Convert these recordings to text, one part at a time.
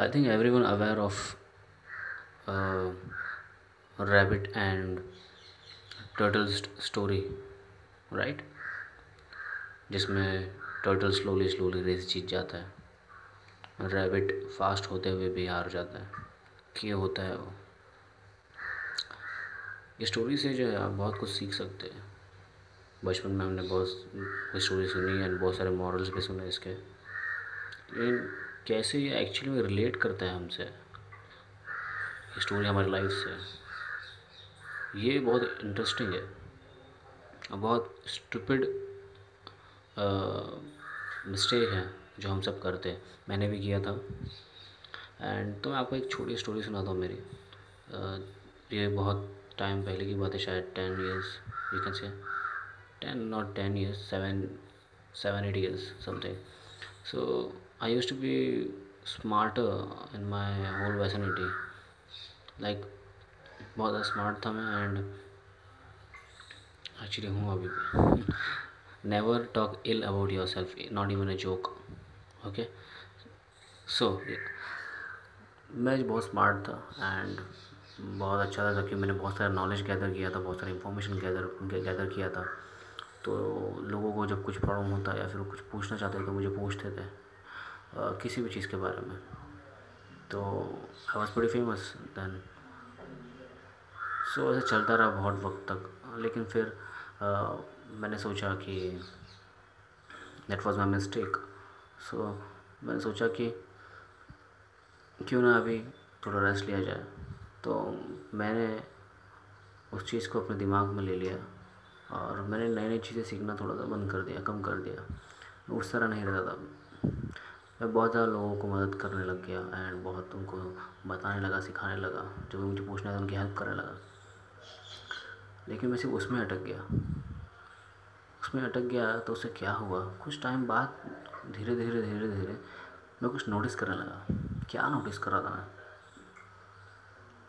Think everyone aware of uh, rabbit and turtle st- story, right? जिसमें turtle slowly slowly race जीत जाता है। Rabbit fast होते हुए भी हार जाता है। क्यों होता है वो। स्टोरी से जो है आप बहुत कुछ सीख सकते हैं। बचपन में हमने बहुत स्टोरी सुनी एंड बहुत सारे मॉरल्स भी सुने इसके। लेकिन कैसे ये एक्चुअली में रिलेट करता है हमसे? स्टोरी हमारी लाइफ से। ये बहुत इंटरेस्टिंग है। बहुत स्टूपिड मिस्टेक है जो हम सब करते हैं। मैंने भी किया था। एंड तो मैं आपको एक छोटी स्टोरी सुनाता हूँ मेरी। uh, ये बहुत टाइम पहले की बात है शायद ten years you can say ten not ten years seven seven eight years something so I use to be smarter in my whole vicinity like बहुत स्मार्ट था मैं एंड एक्चुअली हूँ अभी भी। Talk ill about yourself not even a joke okay so मैं बहुत smart था and बहुत अच्छा था क्योंकि मैंने बहुत सारा नॉलेज गैदर किया था, बहुत सारा इंफॉर्मेशन गैदर गैदर किया था। तो लोगों को जब कुछ प्रॉब्लम होता या फिर कुछ पूछना चाहते तो मुझे पूछते थे। किसी भी चीज़ के बारे में। तो आई वॉज़ बड़ी फ़ेमस दैन सो ऐसे चलता रहा बहुत वक्त तक। लेकिन फिर आ, मैंने सोचा कि that was my mistake so मैंने सोचा कि क्यों ना अभी थोड़ा रेस्ट लिया जाए। तो मैंने उस चीज़ को अपने दिमाग में ले लिया और मैंने नई नई चीज़ें सीखना थोड़ा सा बंद कर दिया कम कर दिया। उस तरह नहीं रहता था। मैं बहुत ज़्यादा लोगों को मदद करने लग गया एंड बहुत उनको बताने लगा, सिखाने लगा जब मुझे पूछना था उनकी हेल्प करने लगा। लेकिन मैं सिर्फ़ उसमें अटक गया। उसमें अटक गया तो उससे क्या हुआ? कुछ टाइम बाद धीरे धीरे धीरे धीरे मैं कुछ नोटिस करने लगा। क्या नोटिस कर रहा था मैं?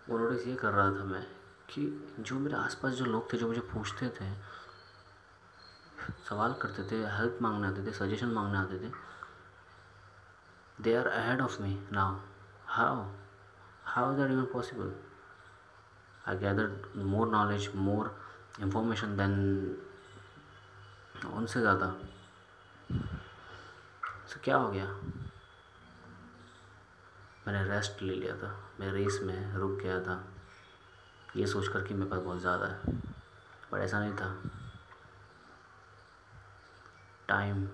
वो नोटिस ये कर रहा था मैं कि जो मेरे आसपास जो लोग थे, जो मुझे पूछते थे, सवाल करते थे हेल्प मांगने आते थे सजेशन मांगने आते थे they are ahead of me now how how is that even possible I gather more knowledge more information then उनसे ज़्यादा। तो क्या हो गया? मैंने रेस्ट ले लिया था। मैं रेस में रुक गया था। ये सोच कर कि मेरे पास बहुत ज़्यादा है। पर ऐसा नहीं था। टाइम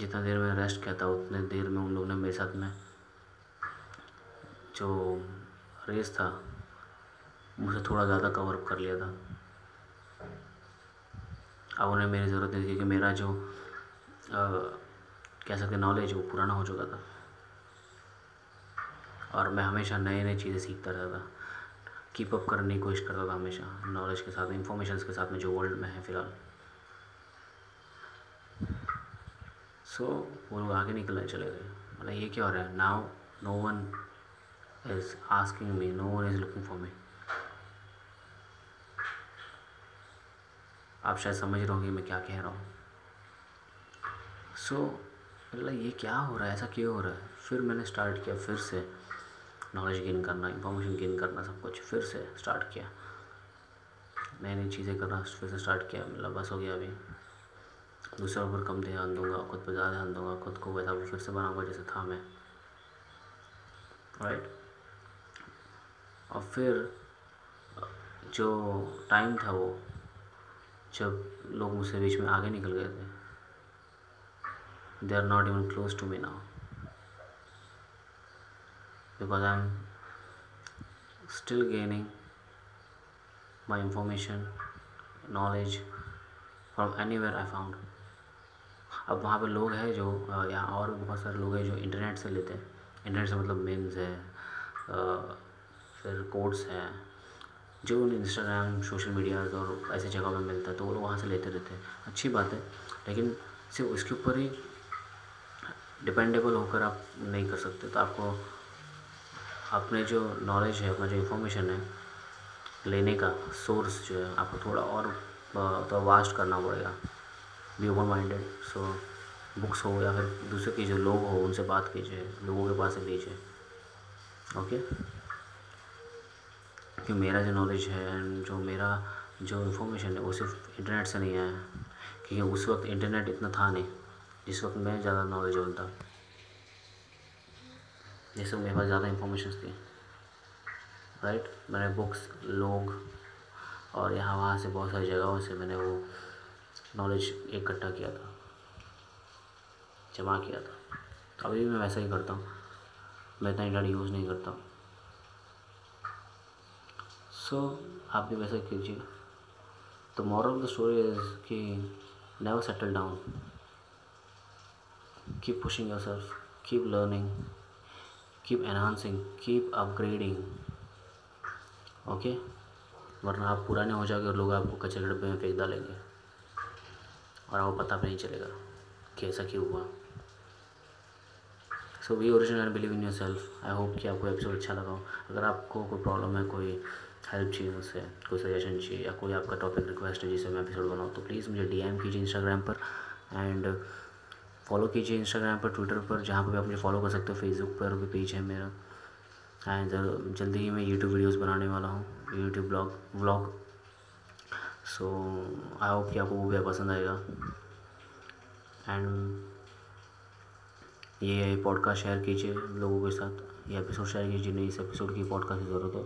जितना देर में रेस्ट किया था उतने देर में उन लोगों ने मेरे साथ में जो रेस था मुझे थोड़ा ज़्यादा कवर अप कर लिया था। अब उन्हें मेरी ज़रूरत नहीं थी क्योंकि मेरा जो आ, कह सकते नॉलेज वो पुराना हो चुका था। और मैं हमेशा नए नए चीज़ें सीखता रहता था। कीप अप करने की कोशिश करता था हमेशा नॉलेज के साथ इंफॉर्मेशन के साथ में जो वर्ल्ड में है फ़िलहाल। सो so, वो लोग आगे निकलने चले गए। मतलब ये क्या हो रहा है? Now no one is asking me no one is looking for me आप शायद समझ रहे होंगे मैं क्या कह रहा हूँ। सो मतलब ये क्या हो रहा है? ऐसा क्यों हो रहा है? फिर मैंने स्टार्ट किया फिर से नॉलेज गेन करना इंफॉर्मेशन गेन करना सब कुछ फिर से स्टार्ट किया। नई नई चीज़ें करना फिर से स्टार्ट किया। मतलब बस हो गया अभी। दूसरों पर कम ध्यान दूँगा, खुद पर ज़्यादा ध्यान दूँगा, खुद को वैसा फिर से बनाऊँगा जैसे था मैं। राइट और फिर, जो टाइम था वो, जब लोग मुझसे बीच में आगे निकल गए थे they are not even close to me now because I am still gaining my information knowledge from anywhere I found अब वहाँ पे लोग हैं जो या और भी बहुत सारे लोग हैं जो इंटरनेट से लेते हैं। इंटरनेट से मतलब मेम्स है फिर कोड्स हैं, जो इंस्टाग्राम सोशल मीडिया और ऐसे जगह में मिलता है तो वो लोग वहाँ से लेते रहते हैं। अच्छी बात है, लेकिन सिर्फ़ उसके ऊपर ही डिपेंडेबल होकर आप नहीं कर सकते। तो आपको अपने जो नॉलेज है, अपना जो इन्फॉर्मेशन है, लेने का सोर्स जो है, आपको थोड़ा और तो वास्ट करना पड़ेगा। Be open minded so books हो या फिर दूसरे के जो लोग हो, उनसे बात कीजिए, लोगों के पास से लीजिए। ओके कि मेरा जो नॉलेज है एंड जो मेरा जो इन्फॉर्मेशन है, वो सिर्फ़ इंटरनेट से नहीं आया क्योंकि उस वक्त इंटरनेट इतना था नहीं, जिस वक्त मैं ज़्यादा नॉलेज था जिस वक्त मेरे पास ज़्यादा इन्फॉर्मेशन थी। राइट मैंने बुक्स लोग और यहाँ वहाँ से बहुत सारी जगहों से मैंने वो नॉलेज इकट्ठा किया था जमा किया था। तो अभी भी मैं वैसा ही करता हूँ। मैं इतना इंटरनेट यूज़ नहीं करता हूँ। सो so, आप भी वैसा कीजिए। तो moral of the story is कि never settle down keep pushing yourself keep learning keep enhancing keep upgrading okay वरना आप पुराने हो जाओगे और लोग आपको कचरे डब्बे में फेंक डालेंगे। और आपको पता भी नहीं चलेगा कि ऐसा क्यों हुआ। So we original and believe in yourself I hope कि आपको एपिसोड अच्छा लगा हो। अगर आपको कोई प्रॉब्लम है, कोई हेल्प चाहिए मुझसे, कोई सजेशन चाहिए, या कोई आपका टॉपिक रिक्वेस्ट है जिससे मैं एपिसोड बनाऊँ तो प्लीज़ मुझे डीएम कीजिए इंस्टाग्राम पर एंड फॉलो कीजिए इंस्टाग्राम पर ट्विटर पर, जहाँ पर भी आप मुझे फॉलो कर सकते हो। फेसबुक पर भी पेज है मेरा। एंड जल्दी ही मैं यूट्यूब वीडियोस बनाने वाला हूँ। YouTube blog vlog so I hope कि आपको वो भी पसंद आएगा। एंड ये पॉडकास्ट शेयर कीजिए लोगों के साथ। ये एपिसोड शेयर कीजिए, नहीं, इस एपिसोड की पॉडकास्ट की ज़रूरत है।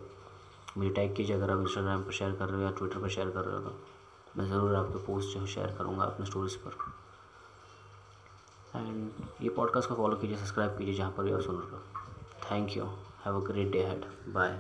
मुझे टैग कीजिए अगर आप इंस्टाग्राम पर शेयर कर रहे हो या ट्विटर पर शेयर कर रहे हो तो। मैं ज़रूर आपके पोस्ट जो शेयर करूँगा अपने स्टोरीज़ पर। एंड ये पॉडकास्ट को फॉलो कीजिए सब्सक्राइब कीजिए जहाँ पर भी आप सुन रहे हो। Thank you have a great day head bye